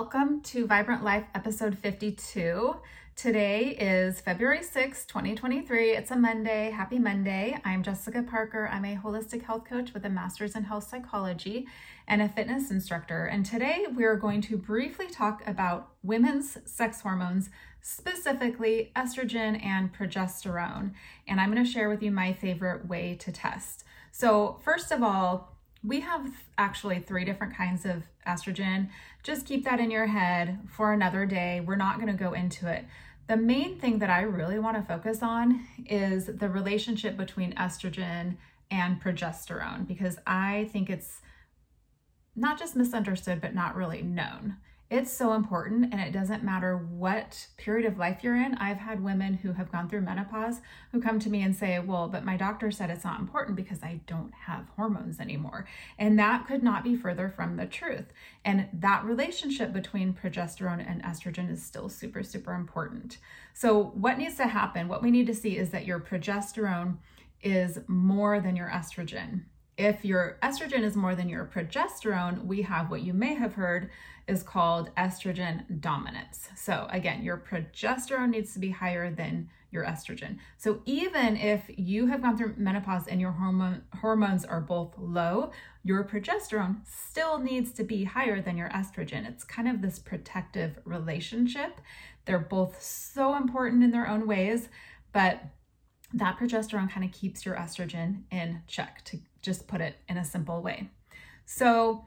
Welcome to Vibrant Life episode 52. Today is February 6, 2023. It's a Monday. Happy Monday. I'm Jessica Parker. I'm a holistic health coach with a master's in health psychology and a fitness instructor. And today we're going to briefly talk about women's sex hormones, specifically estrogen and progesterone. And I'm going to share with you my favorite way to test. So, first of all, we have actually three different kinds of estrogen. Just keep that in your head for another day. We're not going to go into it. The main thing that I really want to focus on is the relationship between estrogen and progesterone because I think it's not just misunderstood, but not really known. It's so important, and it doesn't matter what period of life you're in. I've had women who have gone through menopause who come to me and say, Well, but my doctor said it's not important because I don't have hormones anymore. And that could not be further from the truth. And that relationship between progesterone and estrogen is still super, super important. So, what needs to happen, what we need to see is that your progesterone is more than your estrogen. If your estrogen is more than your progesterone, we have what you may have heard is called estrogen dominance. So, again, your progesterone needs to be higher than your estrogen. So, even if you have gone through menopause and your hormone, hormones are both low, your progesterone still needs to be higher than your estrogen. It's kind of this protective relationship. They're both so important in their own ways, but that progesterone kind of keeps your estrogen in check, to just put it in a simple way. So,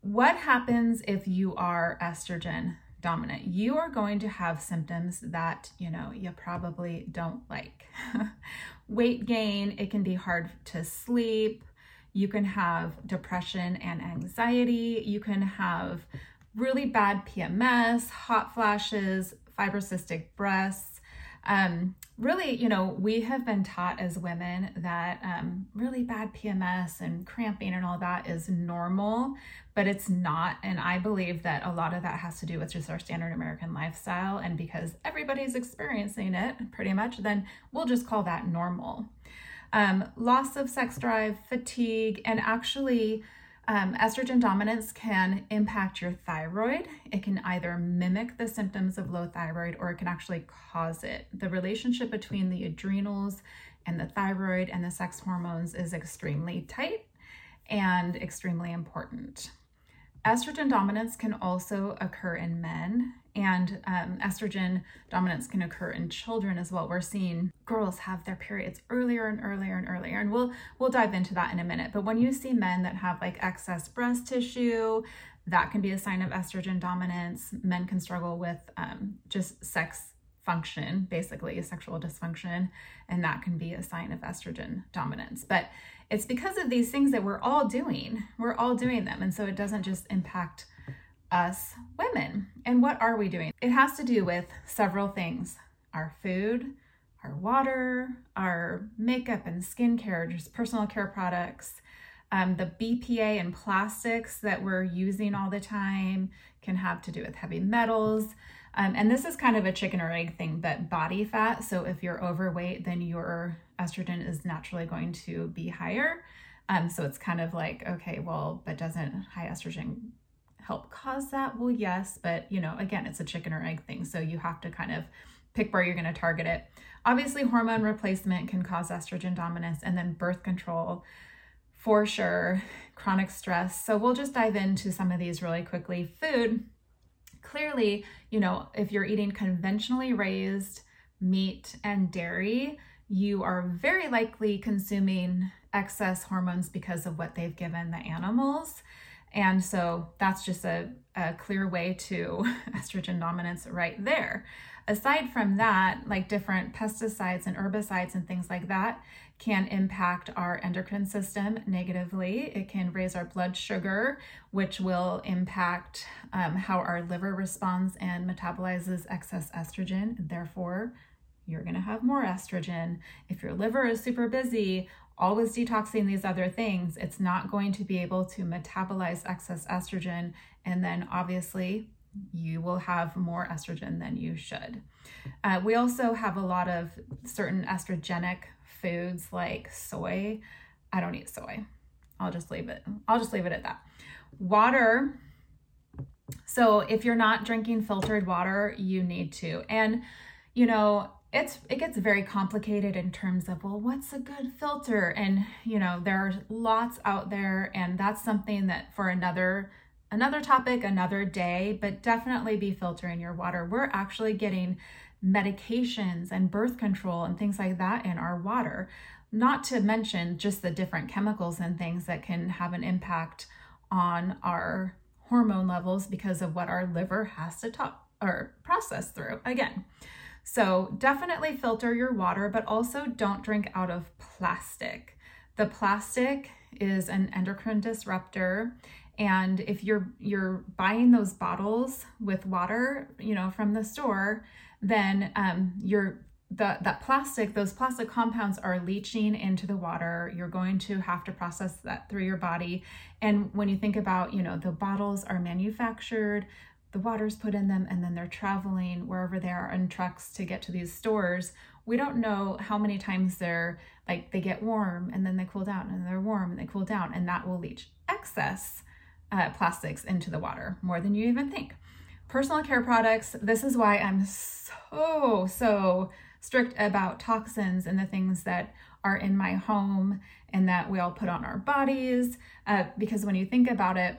what happens if you are estrogen dominant? You are going to have symptoms that, you know, you probably don't like. Weight gain, it can be hard to sleep. You can have depression and anxiety. You can have really bad PMS, hot flashes, fibrocystic breasts um, really, you know, we have been taught as women that um, really bad PMS and cramping and all that is normal, but it's not. And I believe that a lot of that has to do with just our standard American lifestyle. And because everybody's experiencing it pretty much, then we'll just call that normal. Um, loss of sex drive, fatigue, and actually, um, estrogen dominance can impact your thyroid. It can either mimic the symptoms of low thyroid or it can actually cause it. The relationship between the adrenals and the thyroid and the sex hormones is extremely tight and extremely important. Estrogen dominance can also occur in men, and um, estrogen dominance can occur in children as well. We're seeing girls have their periods earlier and earlier and earlier, and we'll we'll dive into that in a minute. But when you see men that have like excess breast tissue, that can be a sign of estrogen dominance. Men can struggle with um, just sex function, basically sexual dysfunction, and that can be a sign of estrogen dominance. But it's because of these things that we're all doing. We're all doing them. And so it doesn't just impact us women. And what are we doing? It has to do with several things our food, our water, our makeup and skincare, just personal care products. Um, the BPA and plastics that we're using all the time can have to do with heavy metals. Um, and this is kind of a chicken or egg thing, but body fat. So if you're overweight, then your estrogen is naturally going to be higher. Um, so it's kind of like, okay, well, but doesn't high estrogen help cause that? Well, yes, but you know, again, it's a chicken or egg thing. So you have to kind of pick where you're going to target it. Obviously, hormone replacement can cause estrogen dominance, and then birth control for sure, chronic stress. So we'll just dive into some of these really quickly. Food, clearly, you know, if you're eating conventionally raised meat and dairy, you are very likely consuming excess hormones because of what they've given the animals. And so that's just a, a clear way to estrogen dominance right there. Aside from that, like different pesticides and herbicides and things like that can impact our endocrine system negatively. It can raise our blood sugar, which will impact um, how our liver responds and metabolizes excess estrogen. Therefore, you're going to have more estrogen. If your liver is super busy, always detoxing these other things, it's not going to be able to metabolize excess estrogen. And then obviously, you will have more estrogen than you should. Uh, we also have a lot of certain estrogenic foods like soy. I don't eat soy. I'll just leave it. I'll just leave it at that. Water So if you're not drinking filtered water, you need to. And you know, it's it gets very complicated in terms of well what's a good filter? And you know there are lots out there and that's something that for another another topic another day but definitely be filtering your water. We're actually getting medications and birth control and things like that in our water. Not to mention just the different chemicals and things that can have an impact on our hormone levels because of what our liver has to talk or process through. Again so definitely filter your water, but also don't drink out of plastic. The plastic is an endocrine disruptor. And if you're you're buying those bottles with water, you know, from the store, then um, you're the, that plastic, those plastic compounds are leaching into the water. You're going to have to process that through your body. And when you think about, you know, the bottles are manufactured the water's put in them and then they're traveling wherever they are on trucks to get to these stores. We don't know how many times they're like they get warm and then they cool down and they're warm and they cool down and that will leach excess uh, plastics into the water more than you even think. Personal care products this is why i'm so so strict about toxins and the things that are in my home and that we all put on our bodies uh, because when you think about it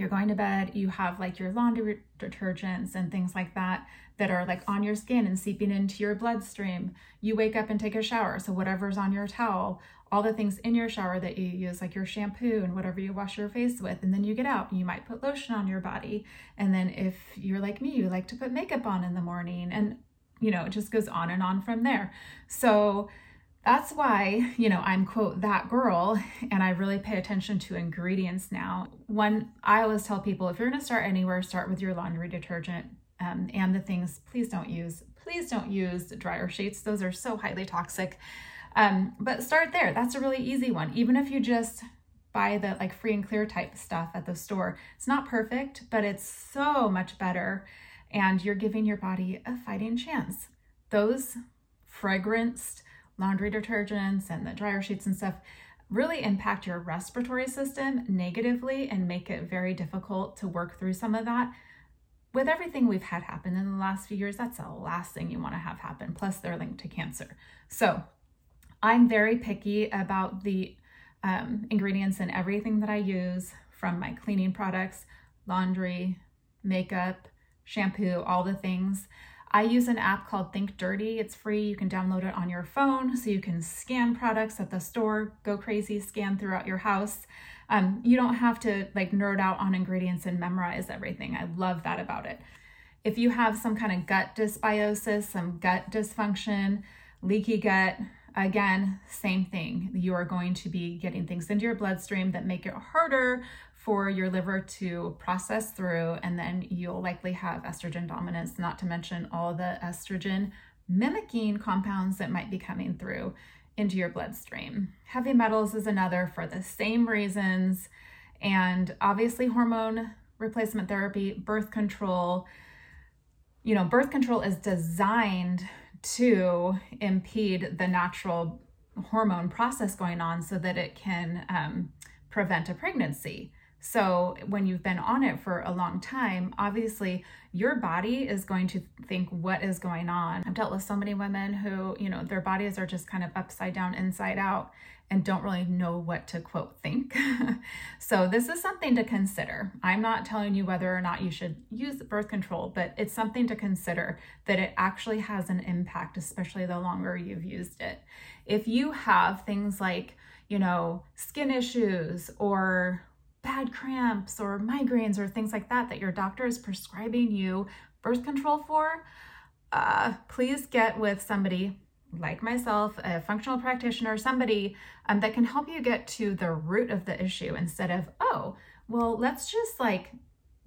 you're going to bed, you have like your laundry detergents and things like that that are like on your skin and seeping into your bloodstream. You wake up and take a shower, so whatever's on your towel, all the things in your shower that you use, like your shampoo and whatever you wash your face with, and then you get out you might put lotion on your body. And then if you're like me, you like to put makeup on in the morning, and you know, it just goes on and on from there. So, that's why, you know, I'm quote that girl and I really pay attention to ingredients now. One, I always tell people if you're going to start anywhere, start with your laundry detergent um, and the things please don't use. Please don't use dryer sheets, those are so highly toxic. Um, but start there. That's a really easy one. Even if you just buy the like free and clear type stuff at the store, it's not perfect, but it's so much better. And you're giving your body a fighting chance. Those fragranced, laundry detergents and the dryer sheets and stuff really impact your respiratory system negatively and make it very difficult to work through some of that. With everything we've had happen in the last few years, that's the last thing you want to have happen. Plus, they're linked to cancer. So, I'm very picky about the um, ingredients in everything that I use from my cleaning products, laundry, makeup, shampoo, all the things. I use an app called Think Dirty. It's free. You can download it on your phone so you can scan products at the store, go crazy, scan throughout your house. Um, you don't have to like nerd out on ingredients and memorize everything. I love that about it. If you have some kind of gut dysbiosis, some gut dysfunction, leaky gut, again, same thing. You are going to be getting things into your bloodstream that make it harder for your liver to process through, and then you'll likely have estrogen dominance, not to mention all the estrogen mimicking compounds that might be coming through into your bloodstream. Heavy metals is another for the same reasons, and obviously, hormone replacement therapy, birth control. You know, birth control is designed to impede the natural hormone process going on so that it can um, prevent a pregnancy. So, when you've been on it for a long time, obviously your body is going to think, What is going on? I've dealt with so many women who, you know, their bodies are just kind of upside down, inside out, and don't really know what to quote think. so, this is something to consider. I'm not telling you whether or not you should use birth control, but it's something to consider that it actually has an impact, especially the longer you've used it. If you have things like, you know, skin issues or bad cramps or migraines or things like that that your doctor is prescribing you birth control for, uh, please get with somebody like myself, a functional practitioner, somebody um, that can help you get to the root of the issue instead of, oh, well, let's just like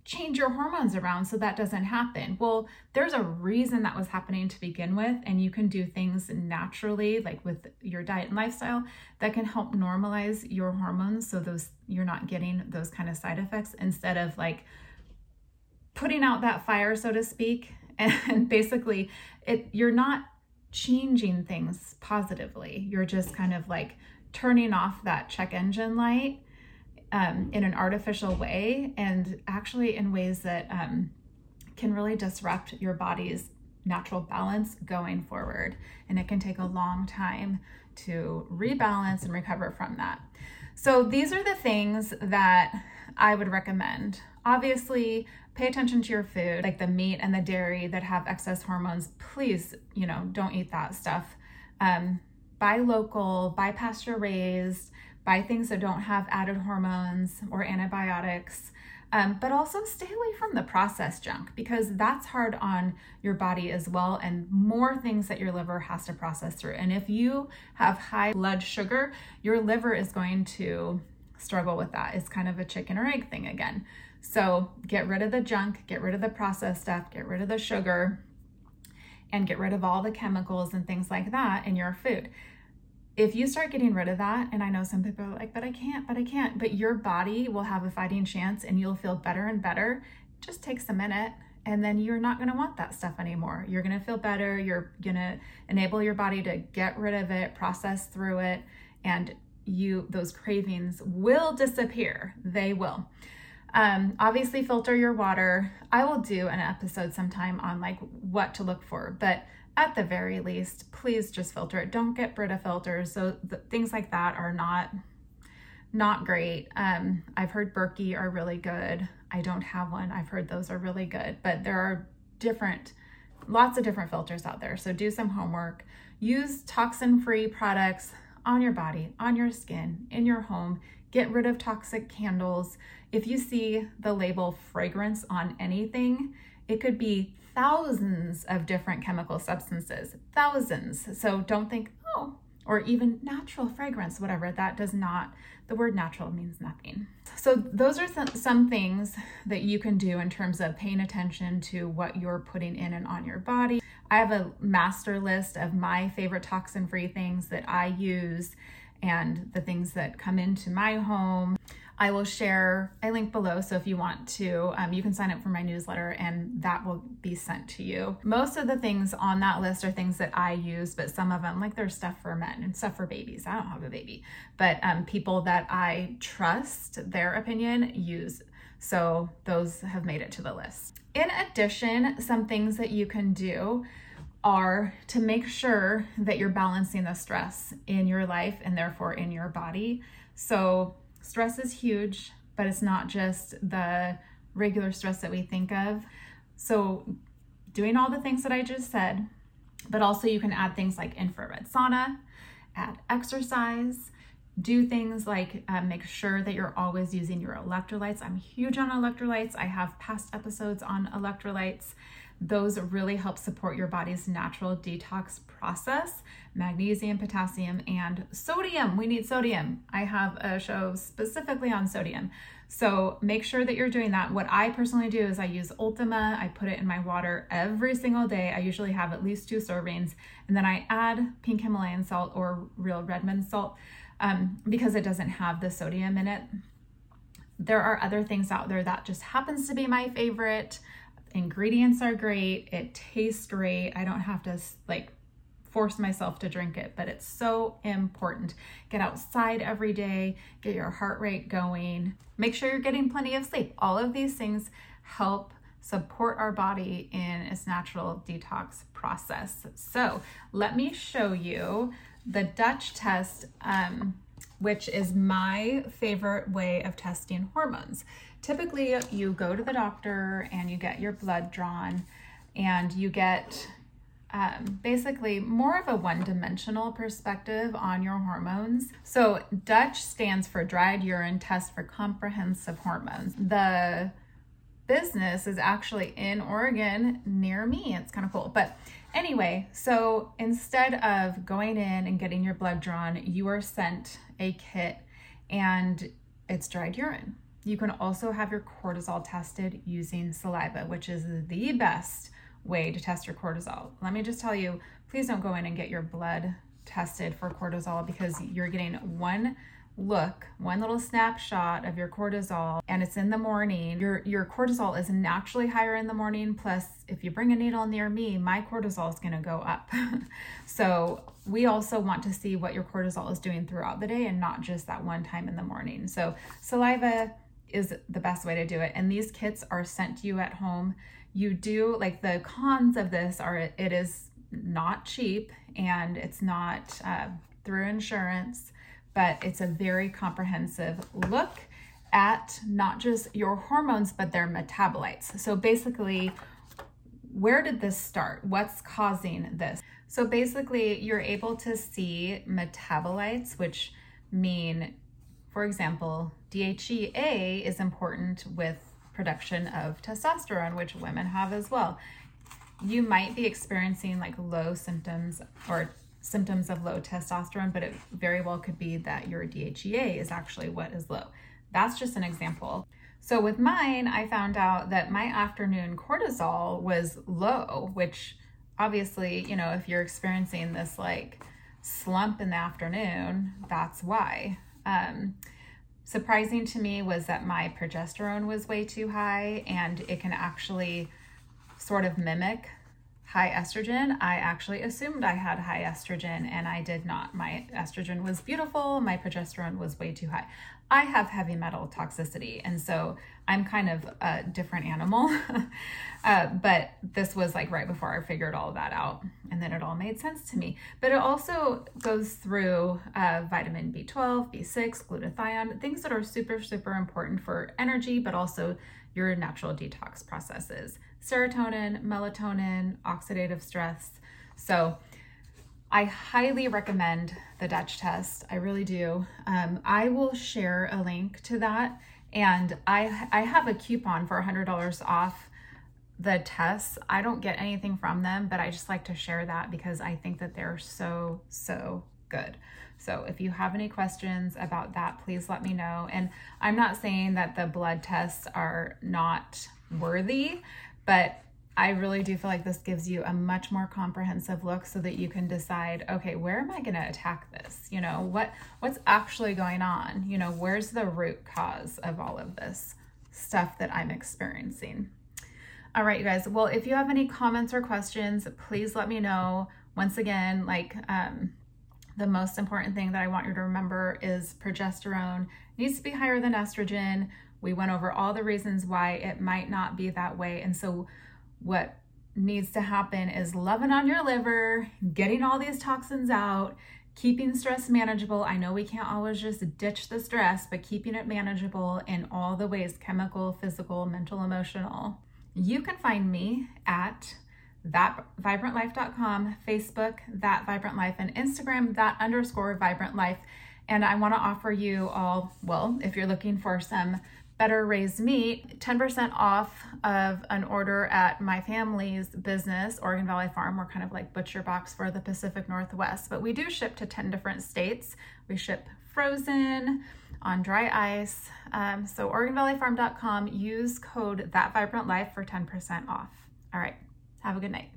change your hormones around so that doesn't happen. Well, there's a reason that was happening to begin with, and you can do things naturally, like with your diet and lifestyle, that can help normalize your hormones so those you're not getting those kind of side effects instead of like putting out that fire, so to speak. And basically, it you're not changing things positively. You're just kind of like turning off that check engine light um, in an artificial way and actually in ways that um, can really disrupt your body's natural balance going forward. And it can take a long time to rebalance and recover from that. So, these are the things that I would recommend. Obviously, pay attention to your food, like the meat and the dairy that have excess hormones. Please, you know, don't eat that stuff. Um, buy local, buy pasture raised, buy things that don't have added hormones or antibiotics. Um, but also stay away from the processed junk because that's hard on your body as well, and more things that your liver has to process through. And if you have high blood sugar, your liver is going to struggle with that. It's kind of a chicken or egg thing again. So get rid of the junk, get rid of the processed stuff, get rid of the sugar, and get rid of all the chemicals and things like that in your food if you start getting rid of that, and I know some people are like, but I can't, but I can't, but your body will have a fighting chance and you'll feel better and better. Just takes a minute and then you're not going to want that stuff anymore. You're going to feel better. You're going to enable your body to get rid of it, process through it, and you those cravings will disappear. They will. Um, obviously, filter your water. I will do an episode sometime on like what to look for, but at the very least, please just filter it. Don't get Brita filters. So the, things like that are not not great. Um, I've heard Berkey are really good. I don't have one. I've heard those are really good, but there are different, lots of different filters out there. So do some homework. Use toxin-free products on your body, on your skin, in your home. Get rid of toxic candles. If you see the label fragrance on anything, it could be thousands of different chemical substances, thousands. So don't think, oh, or even natural fragrance, whatever. That does not, the word natural means nothing. So, those are th- some things that you can do in terms of paying attention to what you're putting in and on your body. I have a master list of my favorite toxin free things that I use and the things that come into my home. I will share a link below. So if you want to, um, you can sign up for my newsletter and that will be sent to you. Most of the things on that list are things that I use, but some of them, like there's stuff for men and stuff for babies. I don't have a baby, but um, people that I trust their opinion use. So those have made it to the list. In addition, some things that you can do are to make sure that you're balancing the stress in your life and therefore in your body. So stress is huge, but it's not just the regular stress that we think of. So, doing all the things that I just said, but also you can add things like infrared sauna, add exercise, do things like uh, make sure that you're always using your electrolytes. I'm huge on electrolytes. I have past episodes on electrolytes. Those really help support your body's natural detox process. Magnesium, potassium, and sodium. We need sodium. I have a show specifically on sodium. So make sure that you're doing that. What I personally do is I use Ultima. I put it in my water every single day. I usually have at least two servings. And then I add pink Himalayan salt or real Redmond salt um, because it doesn't have the sodium in it. There are other things out there that just happens to be my favorite ingredients are great. It tastes great. I don't have to like force myself to drink it, but it's so important. Get outside every day, get your heart rate going, make sure you're getting plenty of sleep. All of these things help support our body in its natural detox process. So, let me show you the Dutch test, um, which is my favorite way of testing hormones typically you go to the doctor and you get your blood drawn and you get um, basically more of a one dimensional perspective on your hormones. So, Dutch stands for Dried Urine Test for Comprehensive Hormones. The business is actually in Oregon near me. It's kind of cool. But anyway, so instead of going in and getting your blood drawn, you are sent a kit and it's dried urine. You can also have your cortisol tested using saliva, which is the best way to test your cortisol. Let me just tell you, please don't go in and get your blood tested for cortisol because you're getting one look, one little snapshot of your cortisol and it's in the morning. Your your cortisol is naturally higher in the morning plus if you bring a needle near me, my cortisol is going to go up. so we also want to see what your cortisol is doing throughout the day and not just that one time in the morning. So, saliva is the best way to do it. And these kits are sent to you at home. You do like the cons of this are it is not cheap and it's not uh, through insurance, but it's a very comprehensive look at not just your hormones, but their metabolites. So basically, where did this start? What's causing this? So basically, you're able to see metabolites, which mean, for example, DHEA is important with production of testosterone, which women have as well. You might be experiencing like low symptoms or symptoms of low testosterone, but it very well could be that your DHEA is actually what is low. That's just an example. So with mine, I found out that my afternoon cortisol was low, which obviously, you know, if you're experiencing this like slump in the afternoon, that's why. Um, surprising to me was that my progesterone was way too high and it can actually sort of mimic high estrogen. I actually assumed I had high estrogen and I did not. My estrogen was beautiful, my progesterone was way too high. I have heavy metal toxicity, and so I'm kind of a different animal. uh, but this was like right before I figured all that out, and then it all made sense to me. But it also goes through uh, vitamin B12, B6, glutathione, things that are super, super important for energy, but also your natural detox processes serotonin, melatonin, oxidative stress. So, I highly recommend the Dutch test. I really do. Um, I will share a link to that, and I I have a coupon for $100 off the tests. I don't get anything from them, but I just like to share that because I think that they're so so good. So if you have any questions about that, please let me know. And I'm not saying that the blood tests are not worthy, but I really do feel like this gives you a much more comprehensive look so that you can decide, okay, where am I going to attack this? You know, what what's actually going on? You know, where's the root cause of all of this stuff that I'm experiencing? All right, you guys. Well, if you have any comments or questions, please let me know. Once again, like um, the most important thing that I want you to remember is progesterone needs to be higher than estrogen. We went over all the reasons why it might not be that way. And so what needs to happen is loving on your liver, getting all these toxins out, keeping stress manageable. I know we can't always just ditch the stress, but keeping it manageable in all the ways chemical, physical, mental, emotional. You can find me at thatvibrantlife.com, Facebook, that vibrant life, and Instagram, that underscore vibrant life. And I want to offer you all, well, if you're looking for some better raised meat, 10% off of an order at my family's business, Oregon Valley Farm. We're kind of like ButcherBox for the Pacific Northwest, but we do ship to 10 different states. We ship frozen, on dry ice. Um, so OregonValleyFarm.com, use code That Vibrant Life for 10% off. All right, have a good night.